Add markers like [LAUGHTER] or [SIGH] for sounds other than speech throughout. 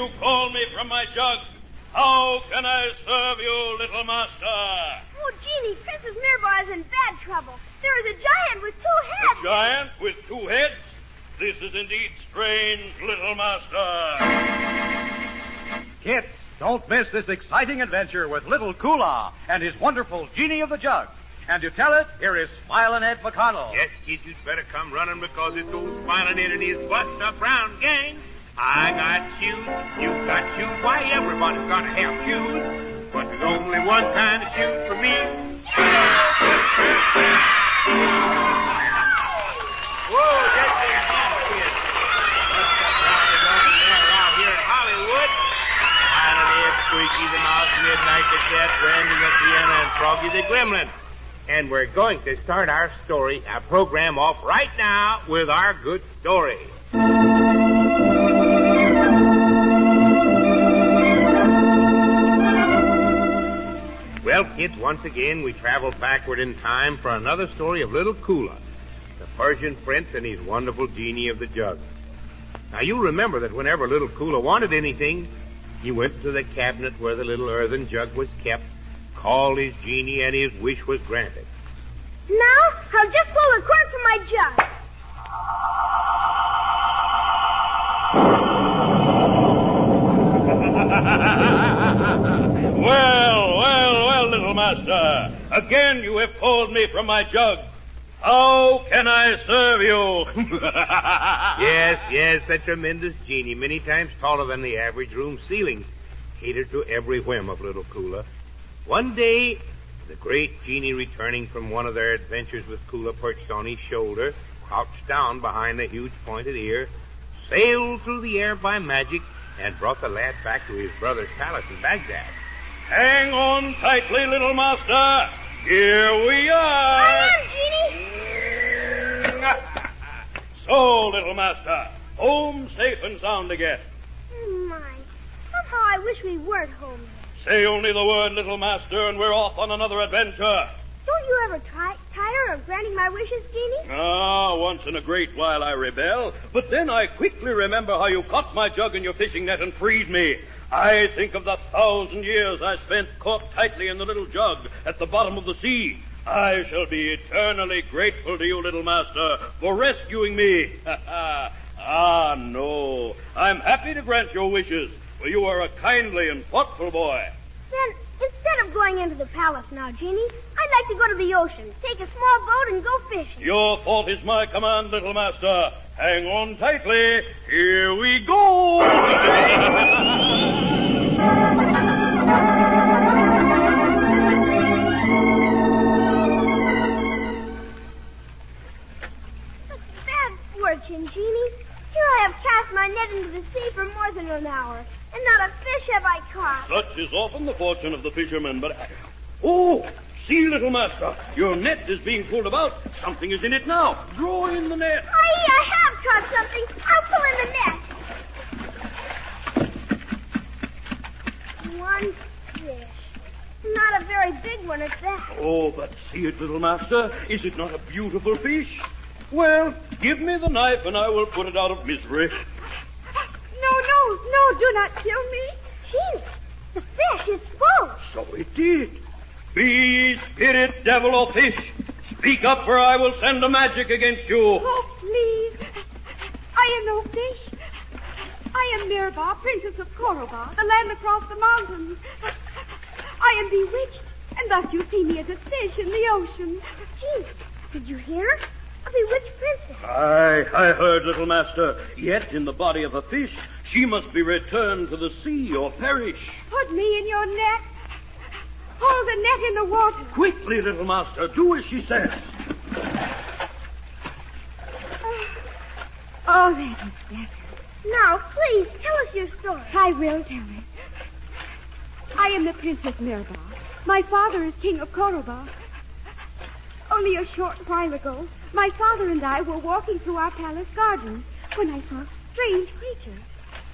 you call me from my jug. How can I serve you, little master? Oh, Genie, Princess Mirabelle is in bad trouble. There is a giant with two heads. A giant with two heads? This is indeed strange, little master. Kids, don't miss this exciting adventure with little Kula and his wonderful Genie of the Jug. And to tell it, here is Smiling Ed McConnell. Yes, kids, you'd better come running because it's old Smiling Ed and his Buster Brown gang. I got shoes, you got shoes. Why, everybody's got to have shoes. But there's only one kind of shoes for me. Whoa, that's it, kids. Buster Brown is on the air out here in Hollywood. Finally, it's Squeaky the Mouse, Midnight the Cat, Grandie the Piano, and Froggy the Gremlin. And we're going to start our story, our program off right now with our good story. Well, kids, once again we travel backward in time for another story of little Kula, the Persian prince and his wonderful genie of the jug. Now you remember that whenever little Kula wanted anything, he went to the cabinet where the little earthen jug was kept, called his genie, and his wish was granted. Now, I'll just pull a cork from my jug. [LAUGHS] [LAUGHS] well, well, well, little master. Again you have called me from my jug. How can I serve you? [LAUGHS] yes, yes, the tremendous genie, many times taller than the average room ceiling, catered to every whim of little Kula. One day, the great genie returning from one of their adventures with Kula perched on his shoulder, crouched down behind the huge pointed ear, sailed through the air by magic, and brought the lad back to his brother's palace in Baghdad. Hang on tightly, little master. Here we are. I am, Genie. [LAUGHS] so, little master, home safe and sound again. My, somehow I wish we weren't home. Say only the word, little master, and we're off on another adventure. Don't you ever try, tire of granting my wishes, Genie? Ah, once in a great while I rebel, but then I quickly remember how you caught my jug in your fishing net and freed me. I think of the thousand years I spent caught tightly in the little jug at the bottom of the sea. I shall be eternally grateful to you, little master, for rescuing me. [LAUGHS] ah, no. I'm happy to grant your wishes, for you are a kindly and thoughtful boy. Then, instead of going into the palace now, Genie, I'd like to go to the ocean, take a small boat, and go fishing. Your thought is my command, little master. Hang on tightly. Here we go. Bad fortune, Genie. Here I have cast my net into the sea for more than an hour, and not a fish have I caught. Such is often the fortune of the fisherman, but. Oh! See, little master, your net is being pulled about. Something is in it now. Draw in the net. Aye, I have caught something. I'll pull in the net. One fish. Not a very big one at that. Oh, but see it, little master. Is it not a beautiful fish? Well, give me the knife and I will put it out of misery. Do not kill me. Gee, the fish is full. So it did. Be spirit, devil, or fish, speak up or I will send a magic against you. Oh, please. I am no fish. I am Mirabah, Princess of Koroba, the land across the mountains. I am bewitched, and thus you see me as a fish in the ocean. Gee, did you hear? A bewitched princess. Aye, I heard, little master. Yet in the body of a fish, she must be returned to the sea or perish. Put me in your net. Hold the net in the water. Quickly, little master, do as she says. [SIGHS] Oh, that is better. Now, please, tell us your story. I will tell it. I am the Princess Mirabah. My father is King of Koroba. Only a short while ago, my father and I were walking through our palace gardens when I saw a strange creature.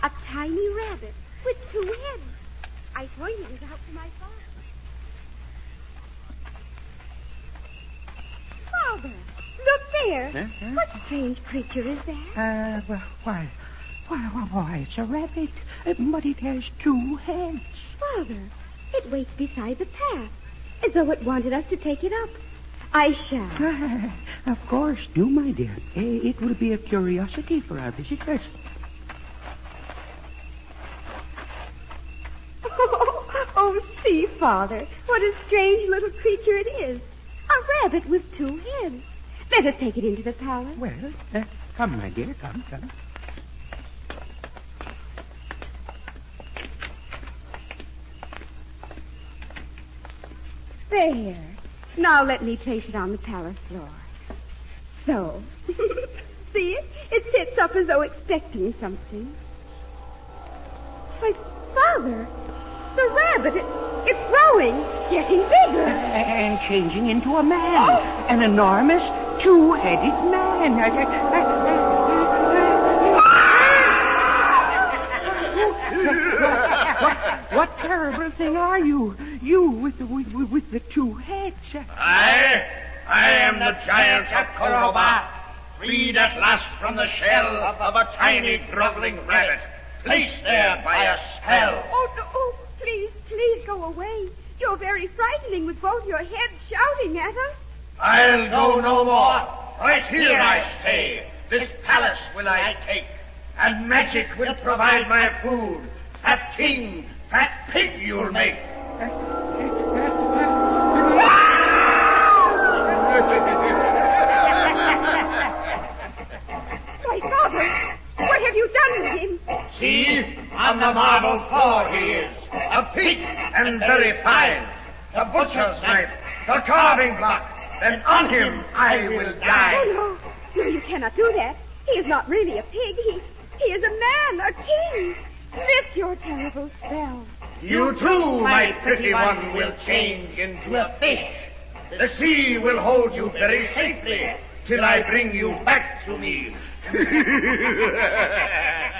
A tiny rabbit with two heads. I pointed it out to my father. Father, look there. What strange creature is that? Uh, well, why, Why, why, why, it's a rabbit, but it has two heads. Father, it waits beside the path, as though it wanted us to take it up. I shall. Ah, of course, do, my dear. Eh, It will be a curiosity for our visitors. Oh, [LAUGHS] oh, see, Father, what a strange little creature it is. A rabbit with two heads. Let us take it into the palace. Well, uh, come, my dear, come, come. There. Now let me place it on the palace floor. So. [LAUGHS] See it? It sits up as though expecting something. Why, Father, the rabbit, it, it's growing, getting bigger. And changing into a man. Oh. An enormous two-headed man. Uh, what, what terrible thing are you? You with the, with, with- the two heads. I, I am the giant of Koroba, freed at last from the shell of a tiny groveling rabbit, placed there by a spell. Oh, no, oh, please, please go away. You're very frightening with both your heads shouting at us. I'll go no more. Right here I stay. This palace will I take, and magic will provide my food. Fat king, fat pig you'll make. [LAUGHS] Ah! [LAUGHS] Why, Father, what have you done with him? See, on the marble floor he is, a pig and very fine. The butcher's knife, the carving block, then on him I will die. Oh, no. No, you cannot do that. He is not really a pig. He, he is a man, a king. Lift your terrible spell. You too, my pretty one, will change into a fish. The sea will hold you very safely till I bring you back to me. [LAUGHS]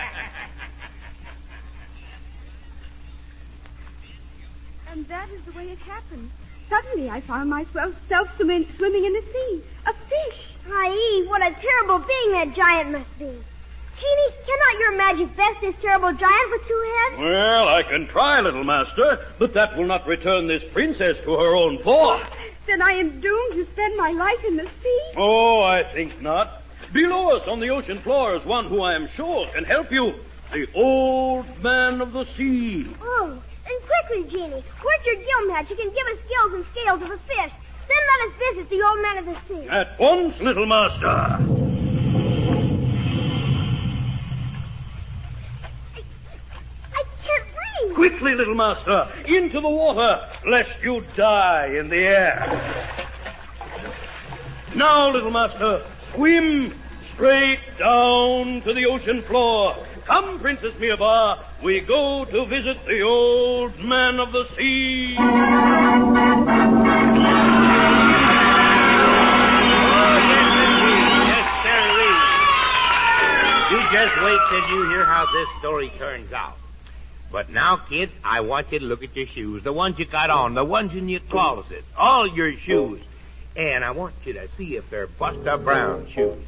And that is the way it happened. Suddenly I found myself self swimming, swimming in the sea. A fish. Aye, what a terrible being that giant must be. Genie, cannot your magic best this terrible giant with two heads? well, I can try, little master, but that will not return this princess to her own form. Then I am doomed to spend my life in the sea. Oh, I think not. Below us on the ocean floor is one who I am sure can help you. The old man of the sea. Oh, and quickly, Genie, work your gill magic and give us gills and scales of a fish. Then let us visit the old man of the sea. At once, little master. I can't breathe. Quickly, little master, into the water, lest you die in the air. Now, little master, swim straight down to the ocean floor. Come, Princess Mirbar, we go to visit the old man of the sea. Yes. You just wait till you hear how this story turns out. But now, kids, I want you to look at your shoes, the ones you got on, the ones in your closet, all your shoes. And I want you to see if they're Buster Brown shoes.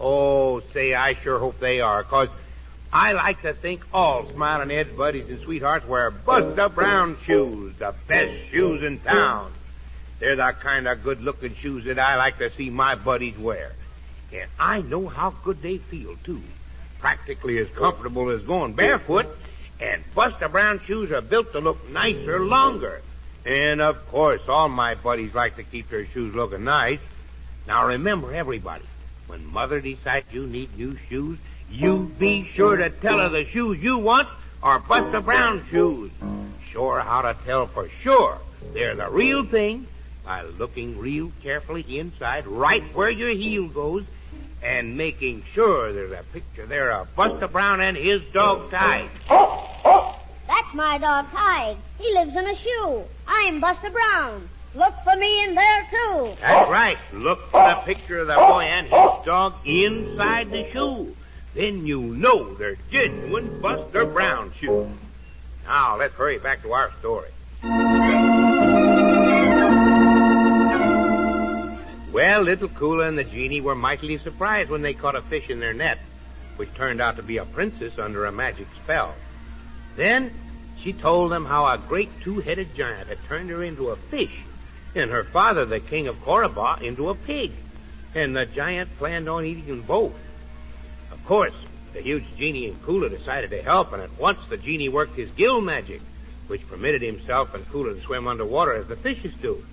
Oh, say, I sure hope they are, 'cause I like to think all Smiling Ed's buddies and sweethearts wear Buster Brown shoes, the best shoes in town. They're the kind of good-looking shoes that I like to see my buddies wear. And I know how good they feel, too. Practically as comfortable as going barefoot. And Buster Brown shoes are built to look nicer longer. And of course, all my buddies like to keep their shoes looking nice. Now remember, everybody, when Mother decides you need new shoes, you be sure to tell her the shoes you want are Buster Brown shoes. Sure how to tell for sure they're the real thing by looking real carefully inside, right where your heel goes, and making sure there's a picture there of Buster Brown and his dog oh! Tige. That's my dog, Tige. He lives in a shoe. I'm Buster Brown. Look for me in there, too. That's oh! right. Look for the oh! picture of the boy and his dog inside the shoe. Then you know they're genuine Buster Brown shoes. Now, let's hurry back to our story. Well, little Kula and the genie were mightily surprised when they caught a fish in their net. which turned out to be a princess under a magic spell. Then she told them how a great two-headed giant had turned her into a fish, and her father, the king of Koraba, into a pig. And the giant planned on eating them both. Of course, the huge genie and Kula decided to help, and at once the genie worked his gill magic, which permitted himself and Kula to swim underwater as the fishes do.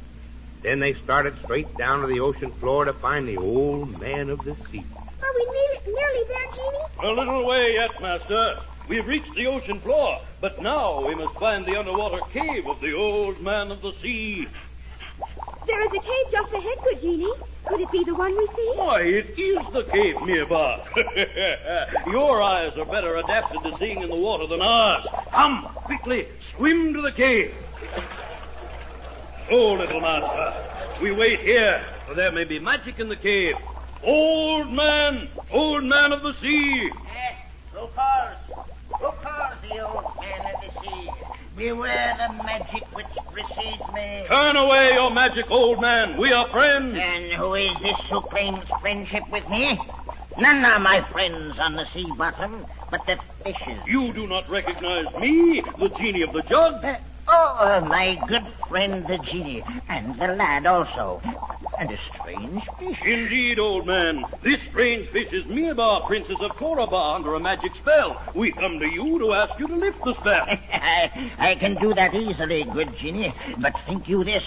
Then they started straight down to the ocean floor to find the old man of the sea. Are we nearly there, Genie? A little way yet, Master. We've reached the ocean floor, but now we must find the underwater cave of the old man of the sea. There is a cave just ahead, good Genie. Could it be the one we see? Why, it is the cave, Mirba. [LAUGHS] Your eyes are better adapted to seeing in the water than ours. Come, quickly, swim to the cave. Oh, little master, we wait here, for there may be magic in the cave. Old man, old man of the sea. Yes, who calls? Who calls the old man of the sea? Beware the magic which precedes me. Turn away your magic, old man. We are friends. And who is this who claims friendship with me? None are my friends on the sea bottom, but the fishes. You do not recognize me, the genie of the jug. Uh, oh, my good friend the genie, and the lad also. And a strange fish. Indeed, old man. This strange fish is Mirba, Princess of Koraba, under a magic spell. We come to you to ask you to lift the spell. [LAUGHS] I, I can do that easily, good genie. But think you this.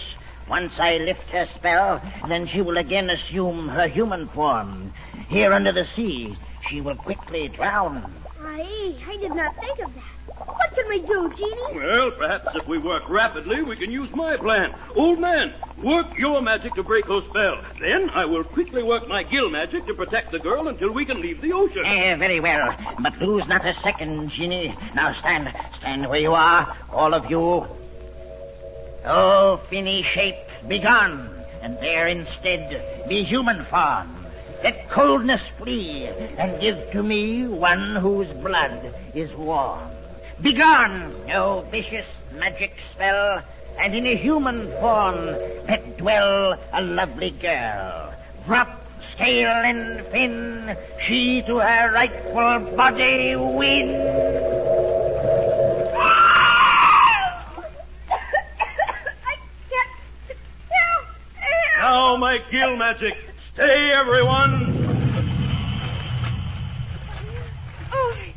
Once I lift her spell, then she will again assume her human form. Here under the sea, she will quickly drown. Aye, I did not think of that. What can we do, Genie? Well, perhaps if we work rapidly, we can use my plan. Old man, work your magic to break her spell. Then I will quickly work my gill magic to protect the girl until we can leave the ocean. Eh, very well, but lose not a second, Genie. Now stand, stand where you are, all of you. Oh, finny shape, be gone, and there instead be human form. Let coldness flee, and give to me one whose blood is warm. Begone, O vicious magic spell, and in a human form let dwell a lovely girl. Drop scale and fin, she to her rightful body win. I can't. Help! Help! Now my gill magic. Stay, everyone. Oh, I,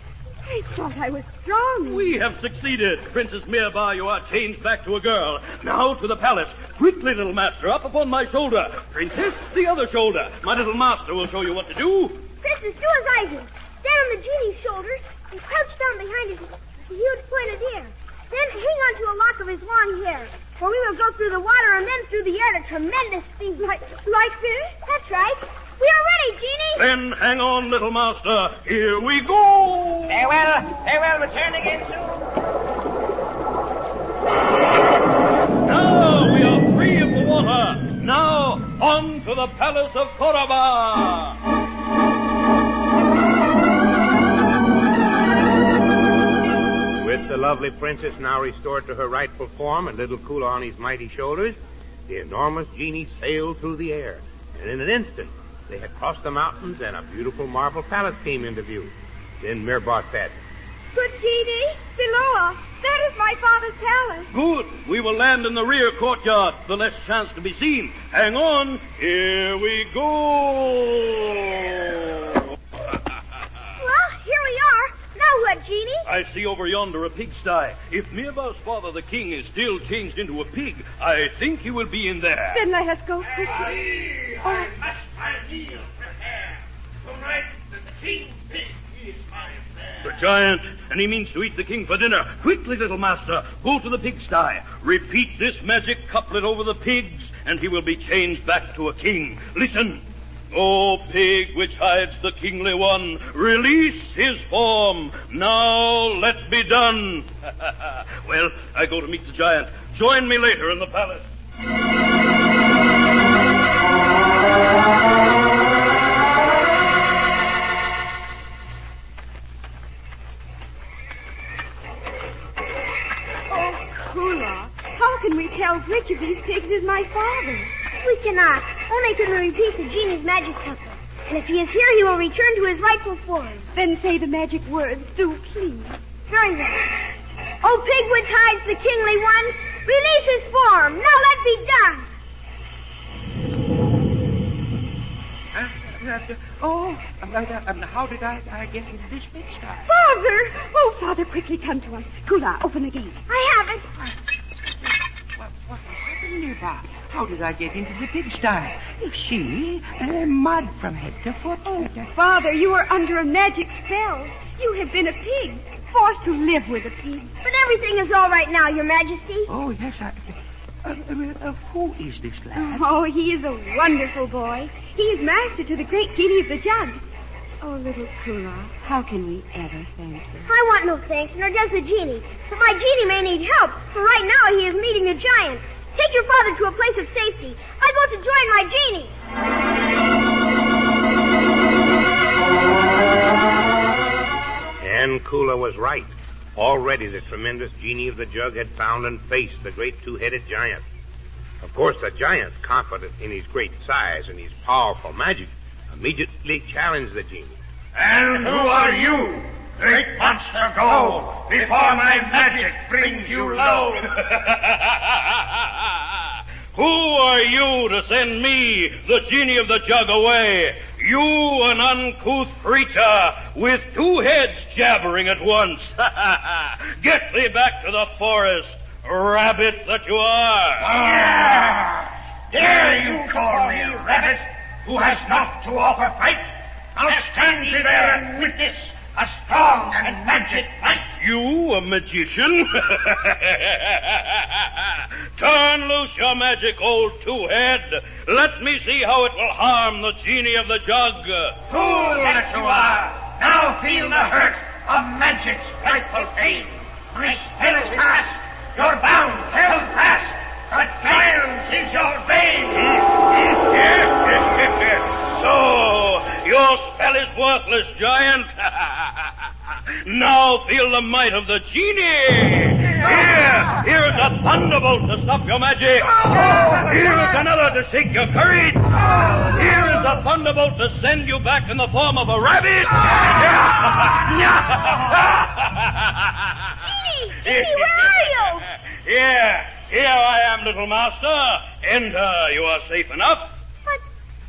I thought I was strong. We have succeeded. Princess Mirba, you are changed back to a girl. Now to the palace. Quickly, little master, up upon my shoulder. Princess, the other shoulder. My little master will show you what to do. Princess, do as I do. Stand on the genie's shoulder and crouch down behind his huge pointed ear. Then hang on to a lock of his long hair. For we will go through the water and then through the air at a tremendous speed. Like, like this? That's right. We are ready, Genie. Then hang on, little master. Here we go. Farewell, farewell, return again soon. Now we are free of the water. Now on to the palace of Koraba. With the lovely princess now restored to her rightful form and little Kula on his mighty shoulders, the enormous genie sailed through the air. And in an instant, they had crossed the mountains and a beautiful marble palace came into view. Then Mirbot said, Good Genie, below us. That is my father's palace. Good. We will land in the rear courtyard. The less chance to be seen. Hang on. Here we go. Well, here we are. Now what, Genie? I see over yonder a pigsty. If Mirba's father, the king, is still changed into a pig, I think he will be in there. Then let us go quickly. Oh, Must my meal prepare. Tonight the king's fish is my affair. The giant, and he means to eat the king for dinner. Quickly, little master, go to the pigsty. Repeat this magic couplet over the pigs, and he will be changed back to a king. Listen. O pig which hides the kingly one, release his form. Now let be done. [LAUGHS] well, I go to meet the giant. Join me later in the palace. oh, Kula. How can we tell which of these pigs is my father? We cannot. Only can we repeat the genie's magic couplet. And if he is here, he will return to his rightful form. Then say the magic words, do please. Very well. O pig which hides the kingly one, release his form. Now let be done. Huh? Uh, oh, uh, uh, um, how did I, I get into this pigsty? Father! Oh, Father, quickly come to us. Kula, open the gate. I have it. What, what has happened here, Bob? How did I get into the pigsty? You see, uh, mud from head to foot. Oh, Father, you are under a magic spell. You have been a pig, forced to live with a pig. But everything is all right now, Your Majesty. Oh, yes, I... Uh, uh, uh, who is this lad? Oh, he is a wonderful boy. He is master to the great genie of the jug. Oh, little Kula, how can we ever thank you? I want no thanks, nor does the genie. But my genie may need help, for right now he is meeting a giant. Take your father to a place of safety. I want to join my genie. And Kula was right. Already the tremendous genie of the jug had found and faced the great two-headed giant. Of course, the giant, confident in his great size and his powerful magic, immediately challenged the genie. And who are you, great monster? Go before my magic brings you low. [LAUGHS] Who are you to send me, the genie of the jug, away? You, an uncouth creature with two heads jabbering at once. [LAUGHS] Get thee back to the forest, rabbit that you are. Ah, dare you call me a rabbit who has naught to offer fight? Now stand ye there and witness a strong and magic fight. You, a magician? [LAUGHS] Turn loose your magic, old two-head. Let me see how it will harm the genie of the jug. Fool that you are! Now feel the hurt of magic's frightful pain. My spell is past. You're bound, held fast. The giant is your bane. [LAUGHS] so, your spell is worthless, giant. [LAUGHS] now feel the might of the genie. Here, here is a thunderbolt to stop your magic. Here is another to shake your courage. Here is a thunderbolt to send you back in the form of a rabbit. Genie! Genie, where are you? [LAUGHS] Here, here I am, little master. Enter, you are safe enough.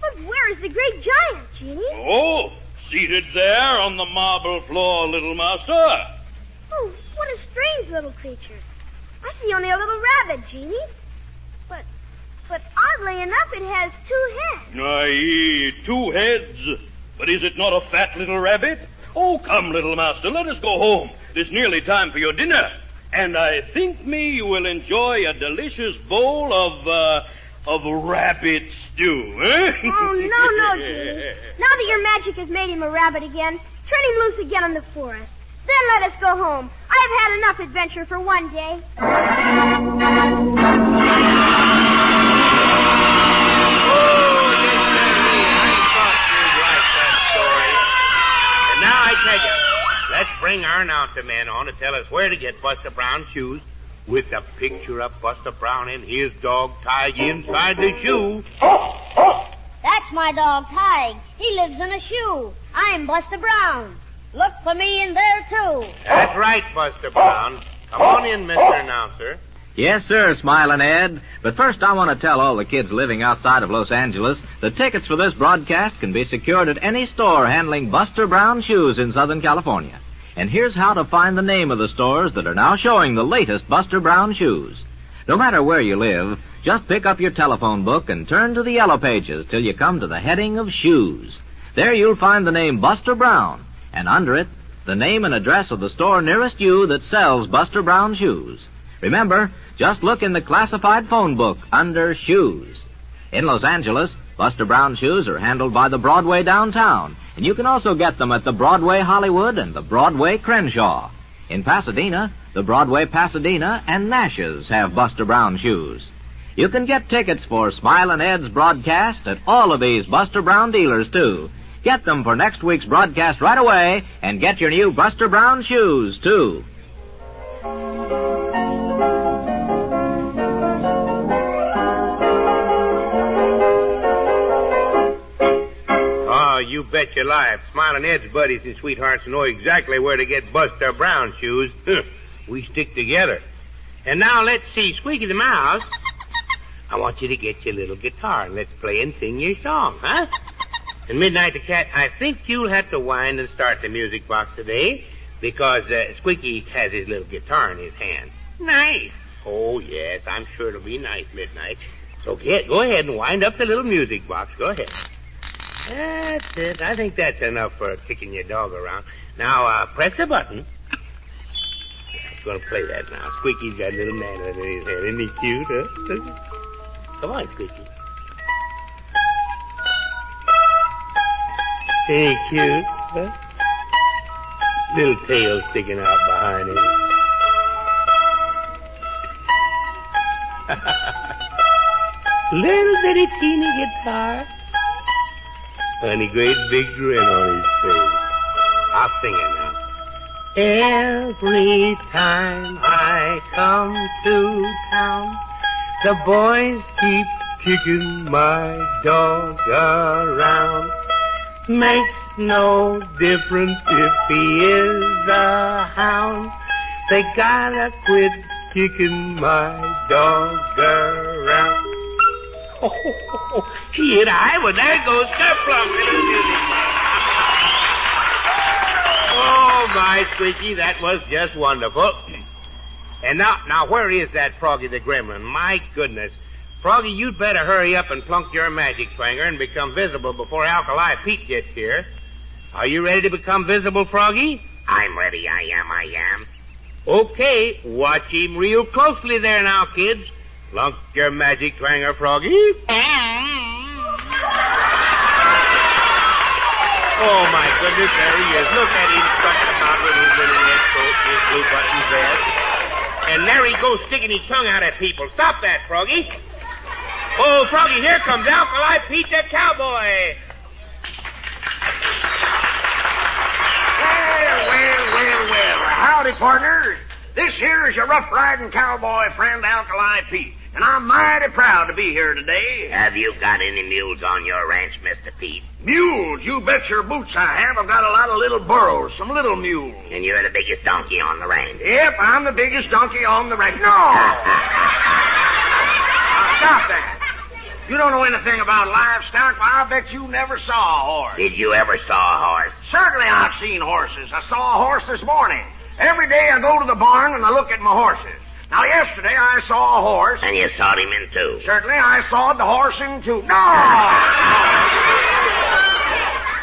But, where is the great giant, Genie? Oh, seated there on the marble floor, little master. Oh, what a strange little creature. I see only a little rabbit, Genie. But, but oddly enough, it has two heads. Aye, two heads. But is it not a fat little rabbit? Oh, come, little master, let us go home. It's nearly time for your dinner. And I think me you will enjoy a delicious bowl of, uh, of rabbit stew, eh? Oh, no, no, [LAUGHS] Genie. Now that your magic has made him a rabbit again, turn him loose again in the forest. Then let us go home. I've had enough adventure for one day. Oh, I thought you'd that story. And now I tell you, let's bring our announcer man on to tell us where to get Buster Brown's shoes with the picture of Buster Brown and his dog Tige inside the shoe. That's my dog, Tige. He lives in a shoe. I'm Buster Brown. Look for me in there, too. That's right, Buster Brown. Come on in, Mr. Announcer. Yes, sir, Smiling Ed. But first, I want to tell all the kids living outside of Los Angeles that tickets for this broadcast can be secured at any store handling Buster Brown shoes in Southern California. And here's how to find the name of the stores that are now showing the latest Buster Brown shoes. No matter where you live, just pick up your telephone book and turn to the yellow pages till you come to the heading of shoes. There you'll find the name Buster Brown, and under it, the name and address of the store nearest you that sells Buster Brown shoes. Remember, just look in the classified phone book under shoes. In Los Angeles, Buster Brown shoes are handled by the Broadway downtown, and you can also get them at the Broadway Hollywood and the Broadway Crenshaw. In Pasadena, the Broadway Pasadena and Nash's have Buster Brown shoes. You can get tickets for Smilin' Ed's broadcast at all of these Buster Brown dealers, too. Get them for next week's broadcast right away and get your new Buster Brown shoes, too. You bet your life. Smiling Ed's buddies and sweethearts know exactly where to get Buster Brown shoes. [LAUGHS] we stick together. And now let's see, Squeaky the Mouse. I want you to get your little guitar and let's play and sing your song, huh? And Midnight the Cat, I think you'll have to wind and start the music box today because uh, Squeaky has his little guitar in his hand. Nice. Oh, yes, I'm sure it'll be nice, Midnight. So get, go ahead and wind up the little music box. Go ahead. That's it. I think that's enough for kicking your dog around. Now, uh, press the button. I'm going to play that now. Squeaky's got a little man in his head. Isn't he cute, huh? [LAUGHS] Come on, Squeaky. Ain't he cute, huh? Little tail sticking out behind him. [LAUGHS] Little bitty teeny guitar. And a great big grin on his face. I'll sing it now. Every time I come to town, the boys keep kicking my dog around. Makes no difference if he is a hound. They gotta quit kicking my dog around. Oh, here I well there goes Kerplunk. Oh my Squeaky, that was just wonderful. And now now where is that Froggy the Gremlin? My goodness. Froggy, you'd better hurry up and plunk your magic twanger and become visible before Alkali Pete gets here. Are you ready to become visible, Froggy? I'm ready, I am, I am. Okay, watch him real closely there now, kids. Plunk your magic twanger, Froggy. Oh my goodness, there he is. Look at him strutting about with his little red coat and his blue button vest. And there he goes sticking his tongue out at people. Stop that, Froggy. Oh, Froggy, here comes Alkali Pete the cowboy. Well, well, well, well. Howdy, partners. This here is your rough riding cowboy friend, Alkali Pete. And I'm mighty proud to be here today. Have you got any mules on your ranch, Mr. Pete? Mules, you bet your boots I have. I've got a lot of little burros, some little mules. And you're the biggest donkey on the range. Yep, I'm the biggest donkey on the range. No! [LAUGHS] now, stop that. You don't know anything about livestock. Well, I bet you never saw a horse. Did you ever saw a horse? Certainly I've seen horses. I saw a horse this morning. Every day I go to the barn and I look at my horses. Now, yesterday I saw a horse. And you sawed him in two. Certainly I sawed the horse in two. No! [LAUGHS]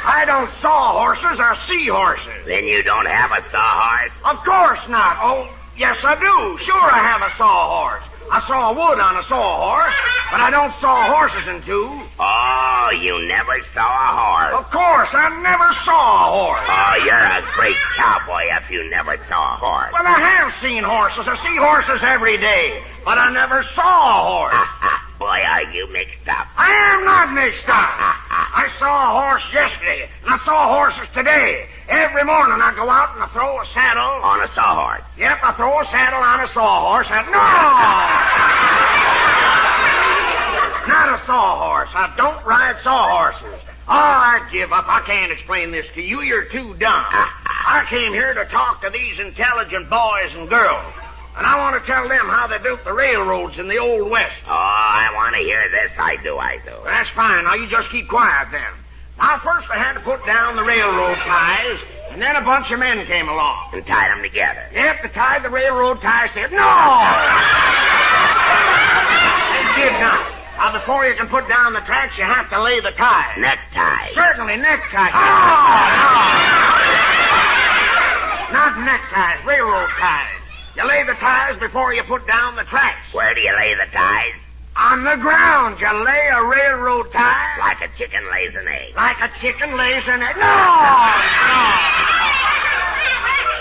I don't saw horses, I see horses. Then you don't have a sawhorse? Of course not. Oh, yes I do. Sure I have a sawhorse. I saw a wood on a sawhorse, but I don't saw horses in two. Oh, you never saw a horse. Of course, I never saw a horse. Oh, you're a great cowboy if you never saw a horse. Well, I have seen horses. I see horses every day, but I never saw a horse. [LAUGHS] Boy, are you mixed up. I am not mixed up. [LAUGHS] I saw a horse yesterday, and I saw horses today. Every morning I go out and I throw a saddle. On a sawhorse. Yep, I throw a saddle on a sawhorse and no! Not a sawhorse. I don't ride sawhorses. Oh, I give up. I can't explain this to you. You're too dumb. [LAUGHS] I came here to talk to these intelligent boys and girls. And I want to tell them how they built the railroads in the Old West. Oh, I want to hear this. I do, I do. That's fine. Now you just keep quiet then. Now first they had to put down the railroad ties, and then a bunch of men came along. And tied them together. Yep, they tied the railroad ties together. No! [LAUGHS] they did not. Now before you can put down the tracks, you have to lay the ties. Necktie. Certainly neckties. Oh, [LAUGHS] no! Not neckties, railroad ties. You lay the ties before you put down the tracks. Where do you lay the ties? On the ground, you lay a railroad tie. Like a chicken lays an egg. Like a chicken lays an egg. No! No!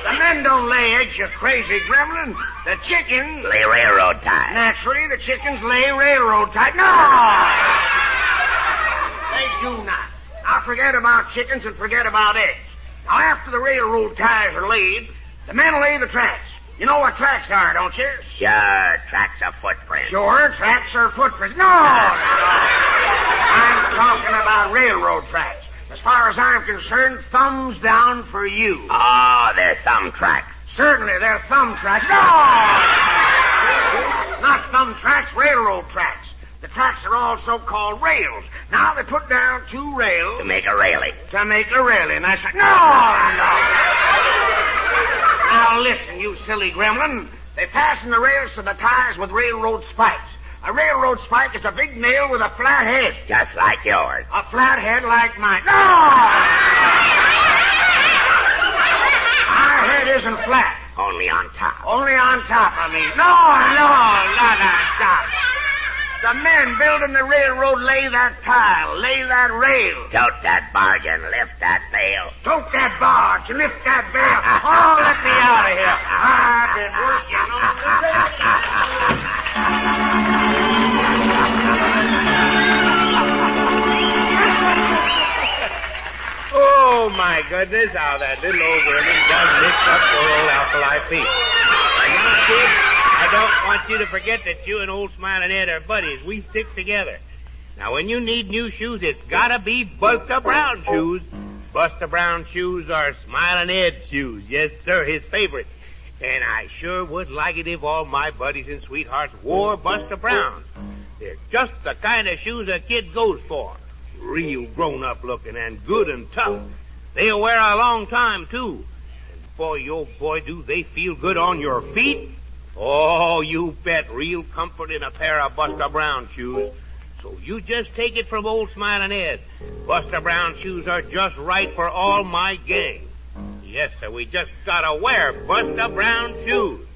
The men don't lay eggs, you crazy gremlin. The chickens. Lay railroad ties. Naturally, the chickens lay railroad ties. No! They do not. Now forget about chickens and forget about eggs. Now after the railroad ties are laid, the men lay the tracks. You know what tracks are, don't you? Sure, tracks are footprints. Sure, tracks are footprints. No! I'm talking about railroad tracks. As far as I'm concerned, thumbs down for you. Oh, they're thumb tracks. Certainly, they're thumb tracks. No! Not thumb tracks, railroad tracks. The tracks are all so-called rails. Now they put down two rails To make a railing. to make a railing. And that's right. No, no. Now listen, you silly gremlin. They fasten the rails to the tires with railroad spikes. A railroad spike is a big nail with a flat head. Just like yours. A flat head like mine. No! My head isn't flat. Only on top. Only on top, I mean. No, no, not on top. The men building the railroad lay that tile, lay that rail. Tote that barge and lift that bale. Tote that barge, lift that bell. [LAUGHS] Oh, let me out of here. I've been working on [LAUGHS] Oh, my goodness, how that little old woman does mix up poor old Alkali Pete. Don't want you to forget that you and old Smiling Ed are buddies. We stick together. Now, when you need new shoes, it's gotta be Buster Brown shoes. Buster Brown shoes are Smiling Ed's shoes. Yes, sir, his favorite. And I sure would like it if all my buddies and sweethearts wore Buster Browns. They're just the kind of shoes a kid goes for. Real grown up looking and good and tough. They'll wear a long time, too. And boy, oh boy, do they feel good on your feet. Oh, you bet real comfort in a pair of Buster Brown shoes. So you just take it from old Smiling Ed. Buster Brown shoes are just right for all my gang. Yes, sir, we just gotta wear Buster Brown shoes.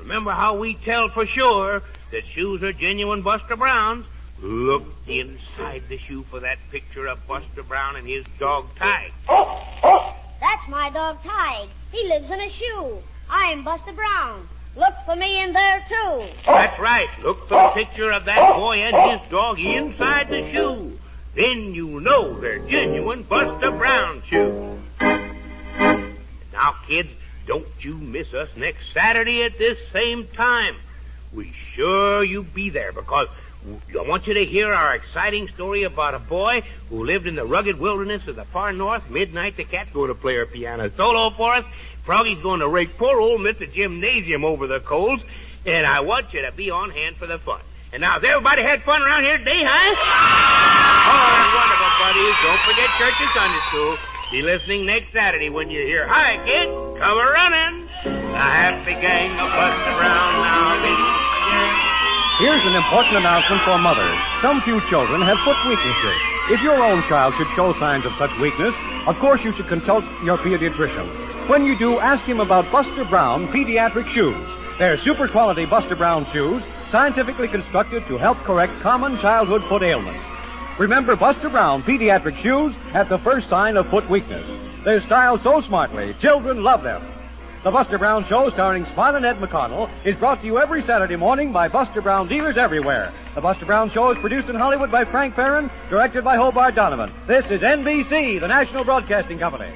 Remember how we tell for sure that shoes are genuine Buster Browns? Look inside the shoe for that picture of Buster Brown and his dog Tige. That's my dog Tige. He lives in a shoe. I'm Buster Brown. Look for me in there, too. That's right. Look for the picture of that boy and his dog inside the shoe. Then you know they're genuine Buster Brown shoes. Now, kids, don't you miss us next Saturday at this same time. We sure you be there because I want you to hear our exciting story about a boy who lived in the rugged wilderness of the far north. Midnight, the cat's going to play her piano solo for us. Froggy's going to rake poor old Mr. Gymnasium over the coals. And I want you to be on hand for the fun. And now, has everybody had fun around here today, huh? Oh, that's wonderful, buddies. Don't forget church and Sunday school. Be listening next Saturday when you hear, Hi, kid, come a running. The happy gang of Buster Brown now be. Here's an important announcement for mothers. Some few children have foot weaknesses. If your own child should show signs of such weakness, of course you should consult your pediatrician. When you do, ask him about Buster Brown pediatric shoes. They're super quality Buster Brown shoes, scientifically constructed to help correct common childhood foot ailments. Remember Buster Brown pediatric shoes at the first sign of foot weakness. They're styled so smartly, children love them. The Buster Brown Show, starring Smiling Ed McConnell, is brought to you every Saturday morning by Buster Brown dealers everywhere. The Buster Brown Show is produced in Hollywood by Frank Ferrin, directed by Hobart Donovan. This is NBC, the national broadcasting company.